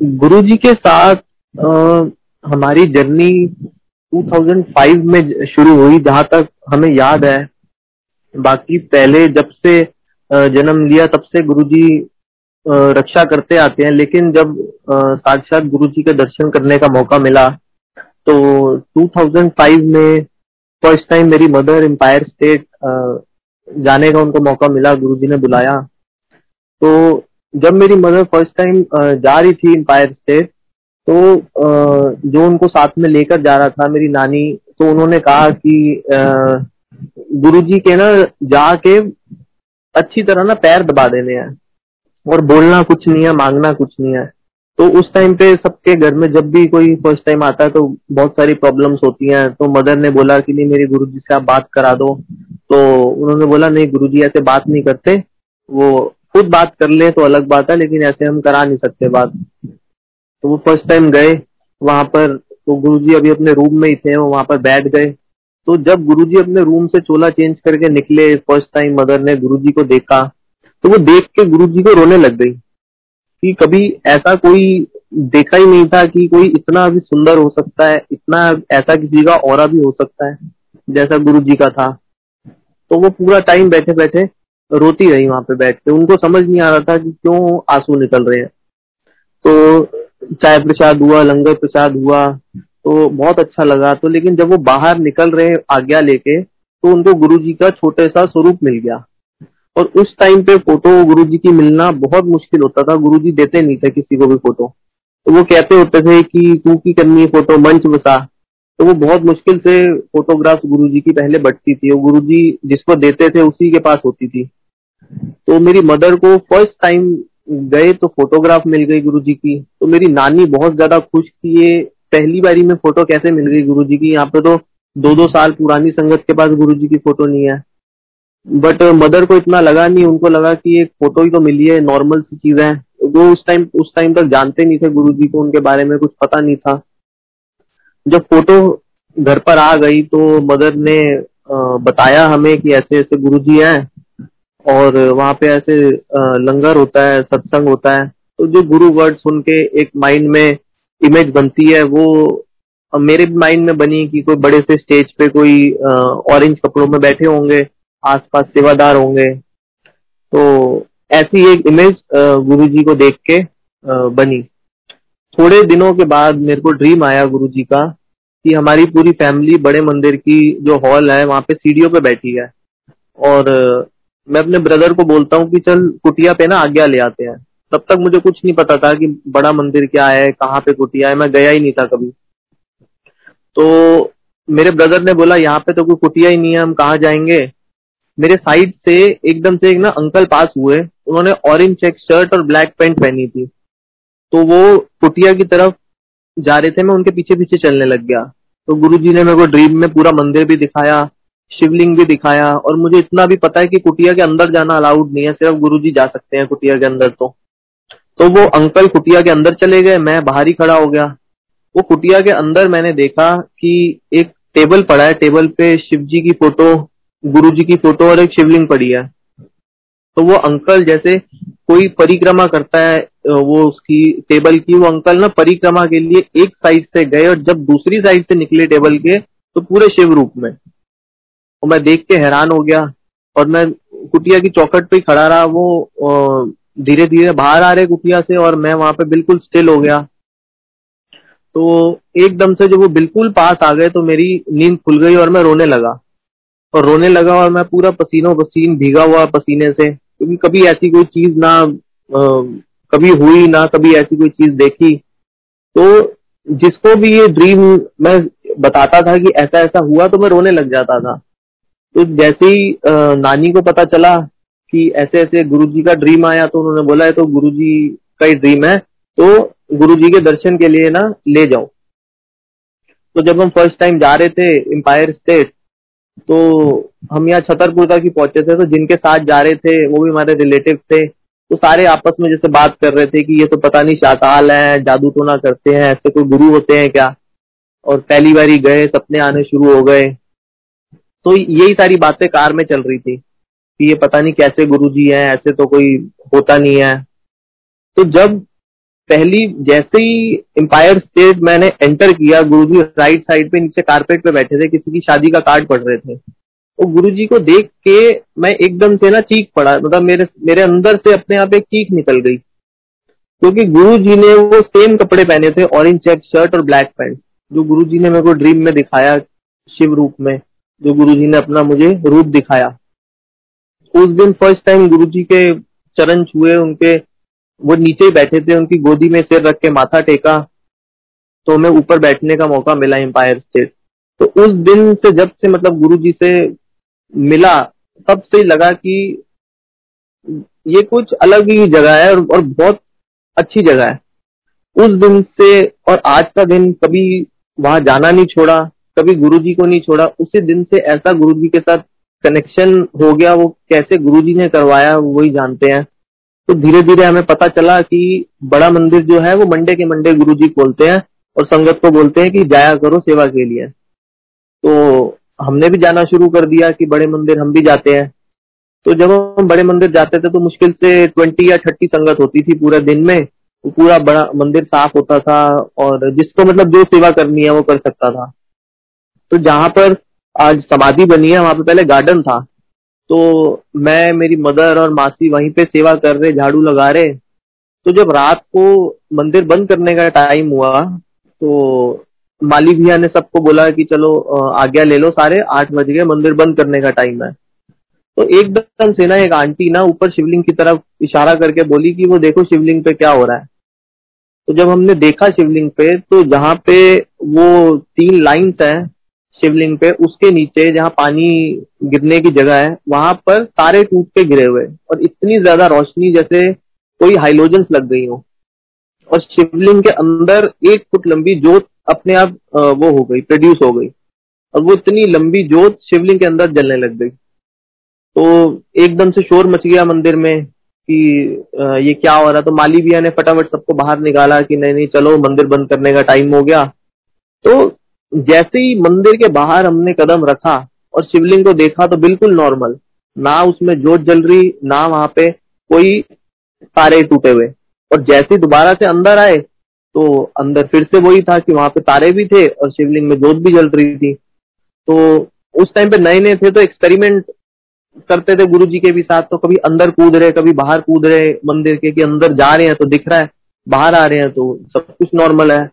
गुरुजी के साथ आ, हमारी जर्नी 2005 में शुरू हुई जहाँ तक हमें याद है। बाकी पहले जब से जन्म लिया तब से गुरु जी रक्षा करते आते हैं। लेकिन जब साक्षात गुरु जी के दर्शन करने का मौका मिला तो 2005 में फ़र्स्ट टाइम मेरी मदर एम्पायर स्टेट जाने का उनको मौका मिला गुरु जी ने बुलाया। तो जब मेरी मदर फ़र्स्ट टाइम जा रही थी एम्पायर स्टेट तो जो उनको साथ में लेकर जा रहा था मेरी नानी तो उन्होंने कहा कि गुरुजी के ना जाके अच्छी तरह ना पैर दबा देने हैं और बोलना कुछ नहीं है, मांगना कुछ नहीं है। तो उस टाइम पे सबके घर में जब भी कोई फ़र्स्ट टाइम आता है तो बहुत सारी प्रॉब्लम्स होती हैं। तो मदर ने बोला कि नहीं, मेरे गुरुजी से आप बात करा दो। तो उन्होंने बोला, नहीं गुरुजी ऐसे बात नहीं करते। वो खुद बात कर ले तो अलग बात है, लेकिन ऐसे हम करा नहीं सकते बात। तो वो फ़र्स्ट टाइम गए, वहाँ पर तो गुरुजी अभी अपने रूम में ही थे, वो वहाँ पर बैठ गए। तो जब गुरुजी अपने रूम से चोला चेंज करके निकले फ़र्स्ट टाइम मदर ने गुरुजी को देखा तो वो देख के गुरुजी को रोने लग गई कि कभी ऐसा कोई देखा ही नहीं था कि कोई इतना भी सुंदर हो सकता है, इतना ऐसा किसी का और भी हो सकता है, जैसा गुरु जी का था। तो वो पूरा टाइम बैठे बैठे रोती रही वहाँ पे बैठ के। उनको समझ नहीं आ रहा था कि क्यों आँसू निकल रहे हैं। तो चाय प्रसाद हुआ, लंगर प्रसाद हुआ तो बहुत अच्छा लगा। तो लेकिन जब वो बाहर निकल रहे आज्ञा लेके तो उनको गुरु जी का छोटे सा स्वरूप मिल गया। और उस टाइम पे फ़ोटो गुरु जी की मिलना बहुत मुश्किल होता था। गुरु जी देते नहीं थे किसी को भी फ़ोटो तो वो कहते होते थे कि तू की करनी है फ़ोटो मंच बसा। तो वो बहुत मुश्किल से फोटोग्राफ गुरु जी की पहले बटती थी और गुरु जी जिसको देते थे उसी के पास होती थी। तो मेरी मदर को फ़र्स्ट टाइम गए तो फोटोग्राफ मिल गई गुरु जी की। तो मेरी नानी बहुत ज़्यादा खुश थी ये पहली बारी में फ़ोटो कैसे मिल गई गुरु जी की। यहाँ पे तो दो दो साल पुरानी संगत के पास गुरु जी की फ़ोटो नहीं है। बट मदर को इतना लगा नहीं, उनको लगा कि एक फ़ोटो ही तो मिली है नॉर्मल सी चीज़ है। वो उस टाइम उस टाइम तक जानते नहीं थे गुरु जी को, उनके बारे में कुछ पता नहीं था। जब फ़ोटो घर पर आ गई तो मदर ने बताया हमें कि ऐसे ऐसे गुरु जी है और वहाँ पे ऐसे लंगर होता है, सत्संग होता है। तो जो गुरु वर्ड सुन के एक माइंड में इमेज बनती है, वो मेरे माइंड में बनी कि कोई बड़े से स्टेज पे कोई ऑरेंज कपड़ों में बैठे होंगे, आसपास सेवादार होंगे। तो ऐसी एक इमेज गुरु जी को देख के बनी। थोड़े दिनों के बाद मेरे को ड्रीम आया गुरु जी का कि हमारी पूरी फैमिली बड़े मंदिर की जो हॉल है, वहाँ पे सीढ़ियों पे बैठी है। और मैं अपने ब्रदर को बोलता हूँ कि चल कुटिया पे ना आज्ञा ले आते हैं। तब तक मुझे कुछ नहीं पता था कि बड़ा मंदिर क्या है, कहाँ पे कुटिया है, मैं गया ही नहीं था कभी। तो मेरे ब्रदर ने बोला, यहाँ पे तो कोई कुटिया ही नहीं है, हम कहाँ जाएँगे? मेरे साइड से एकदम से एक ना अंकल पास हुए। उन्होंने ऑरेंज चेक शर्ट और ब्लैक पैंट पहनी थी। तो वो कुटिया की तरफ़ जा रहे थे, मैं उनके पीछे पीछे चलने लग गया। तो गुरु जी ने मेरे को ड्रीम में पूरा मंदिर भी दिखाया, शिवलिंग भी दिखाया, और मुझे इतना भी पता है कि कुटिया के अंदर जाना अलाउड नहीं है, सिर्फ़ गुरु जी जा सकते हैं कुटिया के अंदर तो। तो वो अंकल कुटिया के अंदर चले गए, मैं बाहर ही खड़ा हो गया। वो कुटिया के अंदर मैंने देखा कि एक टेबल पड़ा है, टेबल पे शिव जी की फ़ोटो गुरु जी की फ़ोटो और एक शिवलिंग पड़ी है। तो वो अंकल जैसे कोई परिक्रमा करता है वो उसकी टेबल की, वो अंकल ना परिक्रमा के लिए एक साइड से गए और जब दूसरी साइड से निकले टेबल के तो पूरे शिव रूप में। और मैं देख के हैरान हो गया और मैं कुटिया की चौकट पे खड़ा रहा, वो धीरे धीरे बाहर आ रहे कुटिया से और मैं वहाँ पे बिल्कुल स्टिल हो गया। तो एकदम से जब वो बिल्कुल पास आ गए तो मेरी नींद खुल गई और मैं रोने लगा। और रोने लगा और मैं पूरा पसीनों पसीन भीगा हुआ पसीने से, क्योंकि कभी ऐसी कोई चीज़ ना कभी हुई ना, कभी ऐसी कोई चीज़ देखी। तो जिसको भी ये ड्रीम मैं बताता था कि ऐसा ऐसा हुआ तो मैं रोने लग जाता था। तो जैसे ही नानी को पता चला कि ऐसे ऐसे गुरुजी का ड्रीम आया तो उन्होंने बोला है तो गुरुजी का ही ड्रीम है तो गुरुजी के दर्शन के लिए ना ले जाओ। तो जब हम फ़र्स्ट टाइम जा रहे थे एम्पायर स्टेट तो हम यहाँ छतरपुर तक ही पहुँचे थे तो जिनके साथ जा रहे थे, वो भी हमारे रिलेटिव थे। तो सारे आपस में जैसे बात कर रहे थे कि ये तो पता नहीं शाकाल है, जादू तो ना करते हैं, ऐसे कोई गुरु होते हैं क्या? और पहली बारी गए, सपने आने शुरू हो गए। तो यही सारी बातें कार में चल रही थी कि ये पता नहीं कैसे गुरु जी है, ऐसे तो कोई होता नहीं है। तो जब पहली, जैसे ही एम्पायर स्टेट मैंने एंटर किया, गुरुजी राइट साइड पे नीचे कारपेट पे बैठे थे, किसी की शादी का कार्ड पढ़ रहे थे। तो गुरुजी को देख के मैं एकदम से ना चीख पड़ा। मतलब मेरे मेरे अंदर से अपने आप एक चीख निकल गई। क्योंकि गुरु जी ने वो सेम कपड़े पहने थे ऑरेंज चेक शर्ट और ब्लैक पैंट जो गुरु जी ने मेरे को ड्रीम में दिखाया, शिव रूप में, जो गुरु जी ने अपना मुझे रूप दिखाया। उस दिन फ़र्स्ट टाइम गुरु जी के चरण छुए, उनके, वो नीचे बैठे थे, उनकी गोदी में सिर रख के माथा टेका तो हमें ऊपर बैठने का मौका मिला एम्पायर स्टेट तो उस दिन से जब से मतलब गुरु जी से मिला तब से लगा कि ये कुछ अलग ही जगह है और, और बहुत अच्छी जगह है। उस दिन से और आज का दिन कभी वहाँ जाना नहीं छोड़ा कभी गुरुजी को नहीं छोड़ा। उसी दिन से ऐसा गुरुजी के साथ कनेक्शन हो गया वो कैसे गुरुजी ने करवाया वही जानते हैं। तो धीरे धीरे हमें पता चला कि बड़ा मंदिर जो है वो मंडे के मंडे गुरु जी खोलते हैं और संगत को बोलते हैं कि जाया करो सेवा के लिए। तो हमने भी जाना शुरू कर दिया कि बड़े मंदिर हम भी जाते हैं। तो जब हम बड़े मंदिर जाते थे तो मुश्किल से ट्वेंटी या थर्टी संगत होती थी पूरे दिन में। वो पूरा बड़ा मंदिर साफ़ होता था और जिसको मतलब जो सेवा करनी है वो कर सकता था। तो जहाँ पर आज समाधि बनी है, वहाँ पे पहले गार्डन था। तो मैं, मेरी मदर और मासी वहीं पे सेवा कर रहे, झाड़ू लगा रहे। तो जब रात को मंदिर बंद करने का टाइम हुआ तो माली भैया ने सबको बोला कि चलो आज्ञा ले लो सारे, आठ बज गए, मंदिर बंद करने का टाइम है। तो एकदम से ना एक आंटी ना ऊपर शिवलिंग की तरफ़ इशारा करके बोली कि वो देखो शिवलिंग पे क्या हो रहा है। तो जब हमने देखा शिवलिंग पे तो जहाँ पे वो तीन लाइन्स हैं शिवलिंग पे, उसके नीचे जहाँ पानी गिरने की जगह है, वहाँ पर तारे टूट के गिरे हुए और इतनी ज़्यादा रोशनी जैसे कोई हाइलोजन लग गई हो। और शिवलिंग के अंदर एक फुट लंबी जोत अपने आप वो हो गई प्रोड्यूस हो गई। और वो इतनी लंबी जोत शिवलिंग के अंदर जलने लग गई। तो एकदम से शोर मच गया मंदिर में कि ये क्या हो रहा तो माली भैया ने फटाफट सबको बाहर निकाला कि नहीं नहीं, चलो, मंदिर बंद करने का टाइम हो गया। तो जैसे ही मंदिर के बाहर हमने कदम रखा और शिवलिंग को देखा तो बिल्कुल नॉर्मल ना उसमें जोत जल रही, ना वहाँ पे कोई तारे टूटे हुए। और जैसे दोबारा से अंदर आए तो अंदर फिर से वही था कि वहाँ पे तारे भी थे और शिवलिंग में जोत भी जल रही थी। तो उस टाइम पे नए नए थे तो एक्सपेरिमेंट करते थे गुरु जी के भी साथ तो कभी अंदर कूद रहे, कभी बाहर कूद रहे मंदिर के कि अंदर जा रहे हैं तो दिख रहा है, बाहर आ रहे हैं तो सब कुछ नॉर्मल है।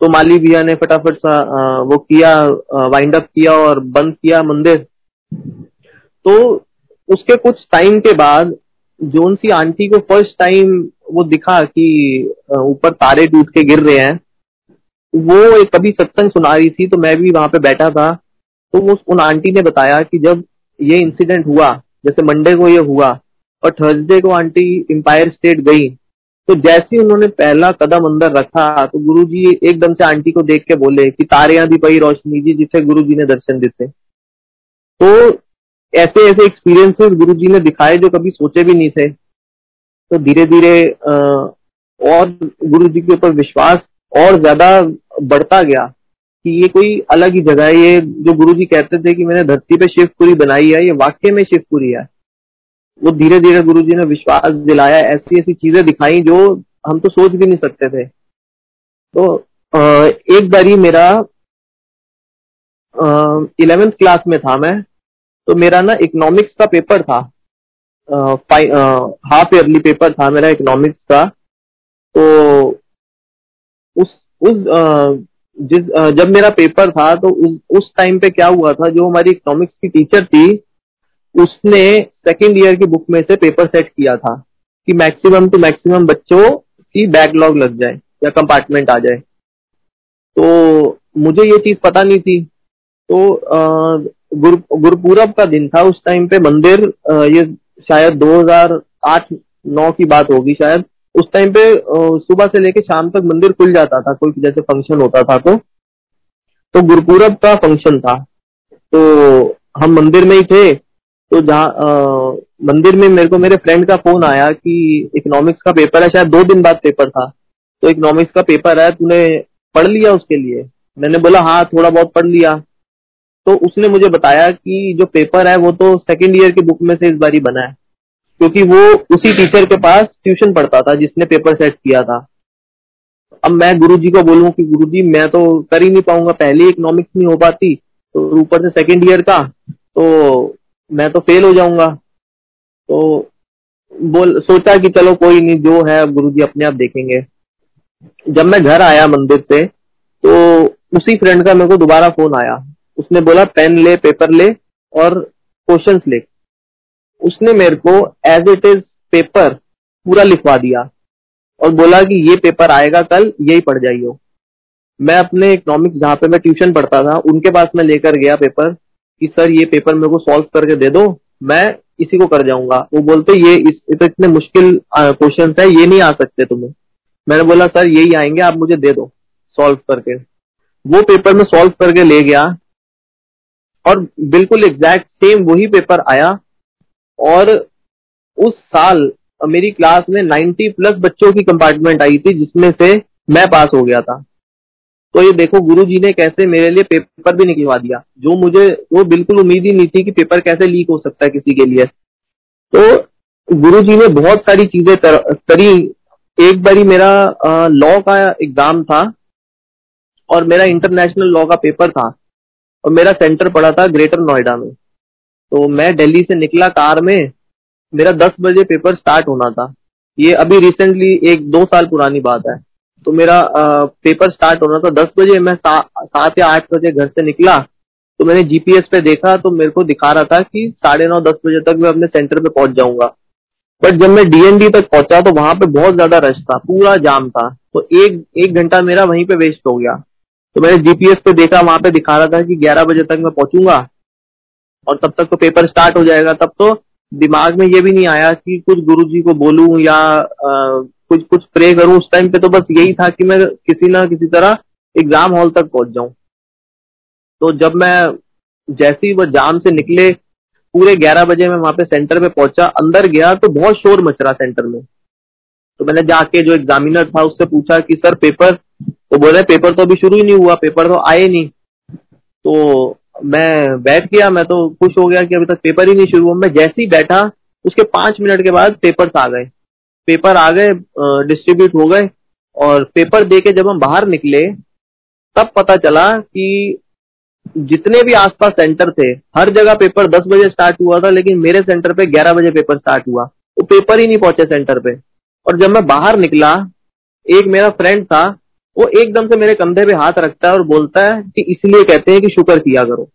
तो माली भैया ने फटाफट सा वो किया वाइंड अप किया और बंद किया मंदिर। तो उसके कुछ टाइम के बाद, जोन सी आंटी को फ़र्स्ट टाइम वो दिखा कि ऊपर तारे टूट के गिर रहे हैं। वो एक कभी सत्संग सुना रही थी तो मैं भी वहाँ पे बैठा था। तो उस उन आंटी ने बताया कि जब ये इंसिडेंट हुआ, जैसे मंडे को ये हुआ और थर्सडे को आंटी एम्पायर स्टेट गई तो जैसे ही उन्होंने पहला कदम अंदर रखा तो गुरु जी एकदम से आंटी को देख के बोले कि तारे यहाँ दीपाई रोशनी जी, जिसे गुरु जी ने दर्शन देते। तो ऐसे ऐसे एक्सपीरियंसेस गुरु जी ने दिखाए जो कभी सोचे भी नहीं थे। तो धीरे धीरे और गुरु जी के ऊपर विश्वास और ज़्यादा बढ़ता गया कि ये कोई अलग ही जगह है। ये जो गुरु जी कहते थे कि मैंने धरती पे शिवपुरी बनाई है, ये वाक्य में शिवपुरी है। वो धीरे धीरे गुरु जी ने विश्वास दिलाया ऐसी ऐसी चीज़ें दिखाई जो हम तो सोच भी नहीं सकते थे। तो एक बारी मेरा इलेवेंथ क्लास में था मैं तो मेरा ना इकोनॉमिक्स का पेपर था। हाफ़ ईयरली पेपर था मेरा इकोनॉमिक्स का। तो उस उस जिस जब मेरा पेपर था तो उस उस टाइम पे क्या हुआ था, जो हमारी इकोनॉमिक्स की टीचर थी, उसने सेकेंड ईयर की बुक में से पेपर सेट किया था कि मैक्सिमम टू मैक्सिमम बच्चों की बैकलॉग लग जाए या कंपार्टमेंट आ जाए। तो मुझे ये चीज़ पता नहीं थी। तो गुरुपूरब का दिन था उस टाइम पे मंदिर ये शायद 2008-9 की बात होगी शायद। उस टाइम पे सुबह से लेके शाम तक मंदिर खुल जाता था कोई जैसे फ़ंक्शन होता था तो। तो गुरुपूरब का फ़ंक्शन था। तो हम मंदिर में ही थे। तो जहाँ मंदिर में मेरे को, मेरे फ्रेंड का फ़ोन आया कि इकोनॉमिक्स का पेपर है, शायद दो दिन बाद पेपर था। तो इकोनॉमिक्स का पेपर है, तूने पढ़ लिया उसके लिए? मैंने बोला हाँ थोड़ा बहुत पढ़ लिया। तो उसने मुझे बताया कि जो पेपर है वो तो सेकेंड ईयर की बुक में से इस बार बना है। क्योंकि वो उसी टीचर के पास ट्यूशन पढ़ता था जिसने पेपर सेट किया था। अब मैं गुरुजी को बोलूँ कि गुरुजी, मैं तो कर ही नहीं पाऊँगा, पहले इकोनॉमिक्स नहीं हो पाती तो ऊपर से सेकंड ईयर का तो मैं तो फेल हो जाऊँगा। तो बोल, सोचा कि चलो कोई नहीं, जो है अब गुरुजी अपने आप देखेंगे। जब मैं घर आया मंदिर से तो उसी फ्रेंड का मेरे को दोबारा फ़ोन आया। उसने बोला पेन ले पेपर ले और क्वेश्चंस ले। उसने मेरे को एज इट इज़ पेपर पूरा लिखवा दिया और बोला कि ये पेपर आएगा कल यही पढ़ जाइयो। मैं अपने इकोनॉमिक्स जहाँ पे मैं ट्यूशन पढ़ता था उनके पास मैं लेकर गया पेपर कि सर ये पेपर मेरे को सॉल्व करके दे दो मैं इसी को कर जाऊँगा। वो बोलते ये इस, इतने मुश्किल क्वेश्चन है ये नहीं आ सकते तुम्हें। मैंने बोला सर यही आएँगे आप मुझे दे दो सॉल्व करके। वो पेपर में सॉल्व करके ले गया और बिल्कुल एग्जैक्ट सेम वही पेपर आया। और उस साल मेरी क्लास में 90 प्लस बच्चों की कंपार्टमेंट आई थी, जिसमें से मैं पास हो गया था। तो ये देखो गुरुजी ने कैसे मेरे लिए पेपर भी निकलवा दिया। जो मुझे, वो बिल्कुल उम्मीद ही नहीं थी कि पेपर कैसे लीक हो सकता है किसी के लिए। तो गुरुजी ने बहुत सारी चीज़ें करी। एक बारी मेरा लॉ का एग्ज़ाम था और मेरा इंटरनेशनल लॉ का पेपर था। और मेरा सेंटर पड़ा था ग्रेटर नोएडा में। तो मैं दिल्ली से निकला कार में मेरा दस बजे पेपर स्टार्ट होना था। ये अभी रिसेंटली एक दो साल पुरानी बात है। तो मेरा आ, पेपर स्टार्ट होना था दस बजे। मैं सात या आठ बजे घर से निकला। तो मैंने जीपीएस पे देखा तो मेरे को दिखा रहा था कि साढ़े नौ दस बजे तक मैं अपने सेंटर पे पहुँच जाऊँगा। बट जब मैं डीएनडी तक पहुँचा तो वहाँ पे बहुत ज़्यादा रश था पूरा जाम था। तो एक एक घंटा मेरा वहीं पे वेस्ट हो गया। तो मैंने जीपीएस पे देखा वहाँ पे दिखा रहा था कि ग्यारह बजे तक मैं पहुंचूँगा और तब तक तो पेपर स्टार्ट हो जाएगा। तब तो दिमाग में ये भी नहीं आया कि कुछ गुरुजी को बोलूँ या आ, कुछ कुछ प्रे करूँ। उस टाइम पे तो बस यही था कि मैं किसी ना किसी तरह एग्ज़ाम हॉल तक पहुँच जाऊँ। तो जब मैं जैसे ही वो जाम से निकले पूरे ग्यारह बजे मैं वहाँ पे सेंटर पे पहुँचा अंदर गया तो बहुत शोर मच रहा सेंटर में। तो मैंने जाके जो एग्जामिनर था उससे पूछा कि सर पेपर तो बोले पेपर तो अभी शुरू ही नहीं हुआ, पेपर तो आए नहीं। तो मैं बैठ गया, मैं तो खुश हो गया कि अभी तक पेपर ही नहीं शुरू हुआ। मैं जैसे ही बैठा, उसके पाँच मिनट के बाद पेपर्स आ गए। पेपर आ गए डिस्ट्रीब्यूट हो गए और पेपर दे के जब हम बाहर निकले, तब पता चला कि जितने भी आसपास सेंटर थे, हर जगह पेपर दस बजे स्टार्ट हुआ था, लेकिन मेरे सेंटर पे ग्यारह बजे पेपर स्टार्ट हुआ। वो तो पेपर ही नहीं पहुँचे सेंटर पे। और जब मैं बाहर निकला, एक मेरा फ्रेंड था वो एकदम से मेरे कंधे पे हाथ रखता है और बोलता है कि इसलिए कहते हैं कि शुक्र किया करो।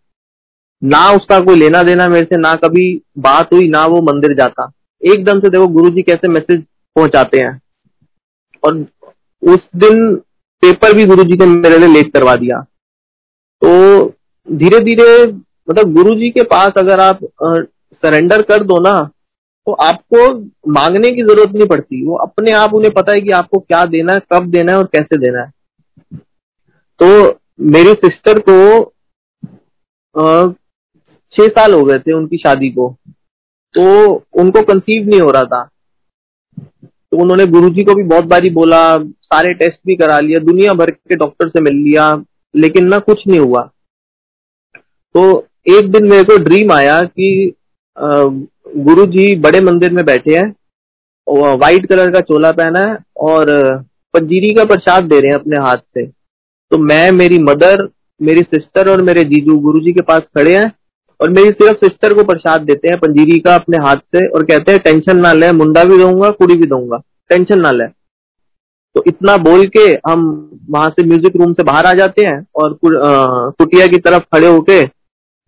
ना उसका कोई लेना देना मेरे से, ना कभी बात हुई, ना वो मंदिर जाता। एकदम से देखो गुरु जी कैसे मैसेज पहुंचाते हैं। और उस दिन पेपर भी गुरु जी ने मेरे लिए लेट करवा दिया। तो धीरे धीरे मतलब गुरु जी के पास अगर आप सरेंडर कर दो ना तो आपको मांगने की ज़रूरत नहीं पड़ती। वो अपने आप उन्हें पता है कि आपको क्या देना है, कब देना है और कैसे देना है। तो मेरी सिस्टर को छह साल हो गए थे उनकी शादी को। तो उनको कंसीव नहीं हो रहा था। तो उन्होंने गुरुजी को भी बहुत बारी बोला, सारे टेस्ट भी करा लिया दुनिया भर के डॉक्टर से मिल लिया, लेकिन ना कुछ नहीं हुआ। तो एक दिन मेरे को ड्रीम आया कि गुरु जी बड़े मंदिर में बैठे हैं व्हाइट कलर का चोला पहना है और पंजीरी का प्रसाद दे रहे हैं अपने हाथ से। तो मैं, मेरी मदर, मेरी सिस्टर और मेरे जीजू गुरु जी के पास खड़े हैं और मेरी सिर्फ़ सिस्टर को प्रसाद देते हैं पंजीरी का अपने हाथ से और कहते हैं, टेंशन ना ले, मुंडा भी दूँगा, कुड़ी भी दूँगा। टेंशन ना ले। तो इतना बोल के हम वहाँ से म्यूज़िक रूम से बाहर आ जाते हैं और कुटिया की तरफ़ खड़े होके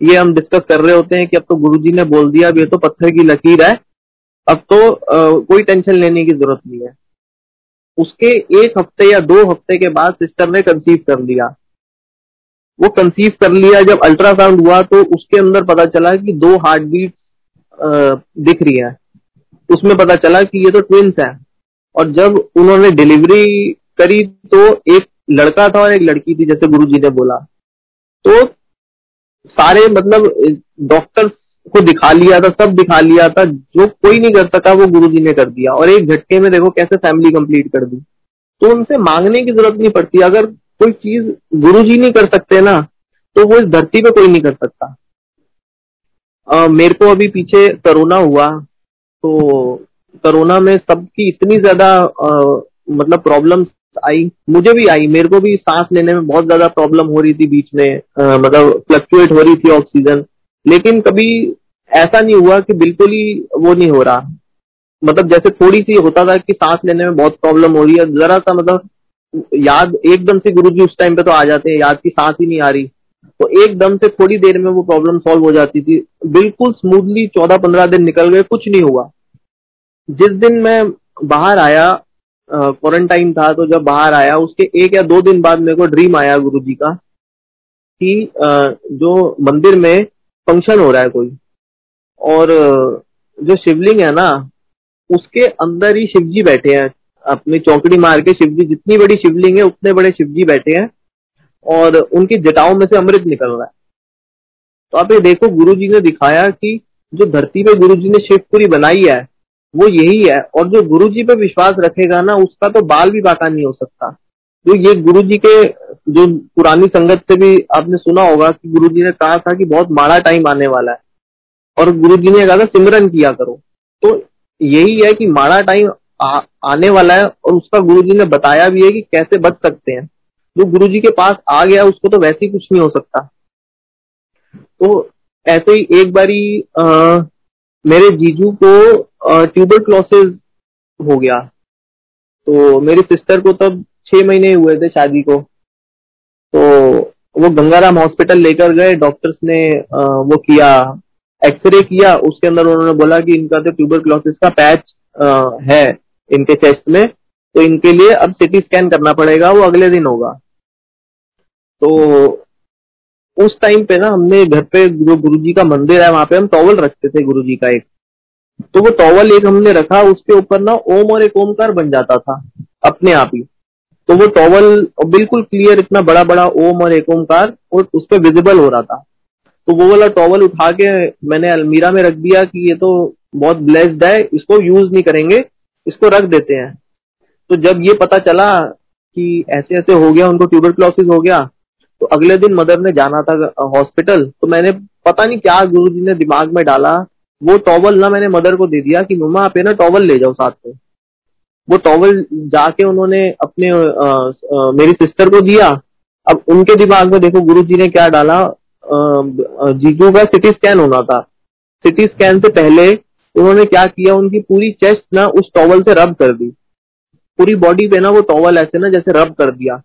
ये हम डिस्कस कर रहे होते हैं कि अब तो गुरुजी ने बोल दिया अब ये तो पत्थर की लकीर है। अब तो आ, कोई टेंशन लेने की ज़रूरत नहीं है। उसके एक हफ़्ते या दो हफ़्ते के बाद सिस्टर ने कंसीव कर लिया। वो कंसीव कर लिया जब अल्ट्रासाउंड हुआ तो उसके अंदर पता चला कि दो हार्ट बीट दिख रही है। उसमें पता चला कि ये तो ट्विंस है। और जब उन्होंने डिलीवरी करी तो एक लड़का था और एक लड़की थी जैसे गुरुजी ने बोला। तो सारे मतलब डॉक्टर को दिखा लिया था सब दिखा लिया था जो कोई नहीं कर सका वो गुरुजी ने कर दिया। और एक झटके में देखो कैसे फैमिली कंप्लीट कर दी। तो उनसे मांगने की ज़रूरत नहीं पड़ती। अगर कोई चीज़ गुरुजी नहीं कर सकते ना तो वो इस धरती पे कोई नहीं कर सकता। आ, मेरे को अभी पीछे कोरोना हुआ तो कोरोना में सबकी इतनी ज़्यादा मतलब प्रॉब्लम आई मुझे भी आई। मेरे को भी सांस लेने में बहुत ज़्यादा प्रॉब्लम हो रही थी बीच में आ, मतलब फ्लक्चुएट हो रही थी ऑक्सीजन लेकिन कभी ऐसा नहीं हुआ कि बिल्कुल ही वो नहीं हो रहा। मतलब जैसे थोड़ी सी होता था कि सांस लेने में बहुत प्रॉब्लम हो रही है जरा सा मतलब याद एकदम से गुरुजी उस टाइम पे तो आ जाते हैं याद की सांस ही नहीं आ रही। तो एकदम से थोड़ी देर में वो प्रॉब्लम सॉल्व हो जाती थी। बिल्कुल स्मूथली चौदह पंद्रह दिन निकल गए कुछ नहीं हुआ। जिस दिन मैं बाहर आया क्वारंटाइन था तो जब बाहर आया, उसके एक या दो दिन बाद मेरे को ड्रीम आया गुरु जी का कि जो मंदिर में फ़ंक्शन हो रहा है कोई, और, जो शिवलिंग है ना, उसके अंदर ही शिवजी बैठे हैं, अपनी चौकड़ी मार के शिवजी, जितनी बड़ी शिवलिंग है, उतने बड़े शिवजी बैठे हैं, और उनकी जटाओं में से अमृत निकल रहा है। तो आप ये देखो, गुरु जी ने दिखाया कि जो धरती पे गुरु जी ने शिवपुरी बनाई है वो यही है। और जो गुरु जी पे विश्वास रखेगा ना, उसका तो बाल भी बाका नहीं हो सकता। तो ये गुरु जी के, जो पुरानी संगत से भी आपने सुना होगा कि गुरु जी ने कहा था कि बहुत माड़ा टाइम आने वाला है। और गुरु जी ने कहा था, सिमरन किया करो। तो यही है कि माड़ा टाइम आने वाला है और उसका गुरु जी ने बताया भी है कि कैसे बच सकते हैं। जो गुरु जी के पास आ गया, उसको तो वैसे ही कुछ नहीं हो सकता। तो ऐसे ही एक बारी मेरे जीजू को ट्यूबर क्लोसिस हो गया। तो मेरी सिस्टर को तब छह महीने हुए थे शादी को। तो वो गंगाराम हॉस्पिटल लेकर गए डॉक्टर्स ने आ, वो किया एक्सरे किया उसके अंदर उन्होंने बोला कि इनका तो ट्यूबर क्लोसिस का पैच है इनके चेस्ट में तो इनके लिए अब सिटी स्कैन करना पड़ेगा वो अगले दिन होगा। तो उस टाइम पे ना हमने घर पे जो गुरु जी का मंदिर है, वहाँ पे हम टॉवल रखते थे गुरु जी का एक। तो वो टॉवल एक हमने रखा, उसके ऊपर ना ओम और एक ओमकार बन जाता था, अपने आप ही। तो वो टॉवल बिल्कुल क्लियर इतना बड़ा बड़ा ओम और एक ओमकार, और उस पर विजिबल हो रहा था। तो वो वाला टॉवल उठा के मैंने अलमीरा में रख दिया कि ये तो बहुत ब्लेस्ड है, इसको यूज़ नहीं करेंगे, इसको रख देते हैं। तो जब ये पता चला कि ऐसे ऐसे हो गया, उनको ट्यूबर क्लोसिस हो गया तो अगले दिन मदर ने जाना था हॉस्पिटल तो मैंने पता नहीं क्या गुरु जी ने दिमाग में डाला वो टॉवल ना मैंने मदर को दे दिया कि मम्मा आप ना टॉवल ले जाओ साथ में। वो टॉवल जाके उन्होंने अपने आ, आ, मेरी सिस्टर को दिया। अब उनके दिमाग में देखो गुरु जी ने क्या डाला जीजू का सिटी स्कैन होना था। सिटी स्कैन से पहले उन्होंने क्या किया उनकी पूरी चेस्ट ना उस टॉवल से रब कर दी। पूरी बॉडी पे ना वो टॉवल ऐसे ना जैसे रब कर दिया।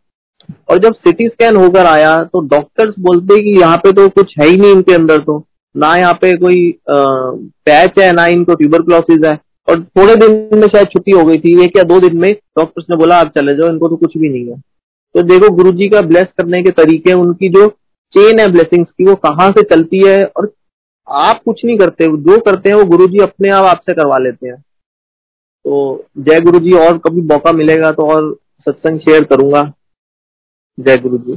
और जब सिटी स्कैन होकर आया तो डॉक्टर्स बोलते कि यहाँ पे तो कुछ है ही नहीं इनके अंदर तो। ना यहाँ पे कोई पैच है, ना इनको ट्यूबरक्लोसिस है। और थोड़े दिन में शायद छुट्टी हो गई थी, एक या दो दिन में डॉक्टर्स ने बोला, आप चले जाओ, इनको तो कुछ भी नहीं है। तो देखो गुरु जी का ब्लेस करने के तरीके, उनकी जो चेन है ब्लेसिंग्स की, वो कहाँ से चलती है, और आप कुछ नहीं करते, जो करते हैं, वो गुरु जी अपने आप आपसे करवा लेते हैं। तो जय गुरु जी और कभी मौका मिलेगा तो और सत्संग शेयर करूँगा। जय गुरु जी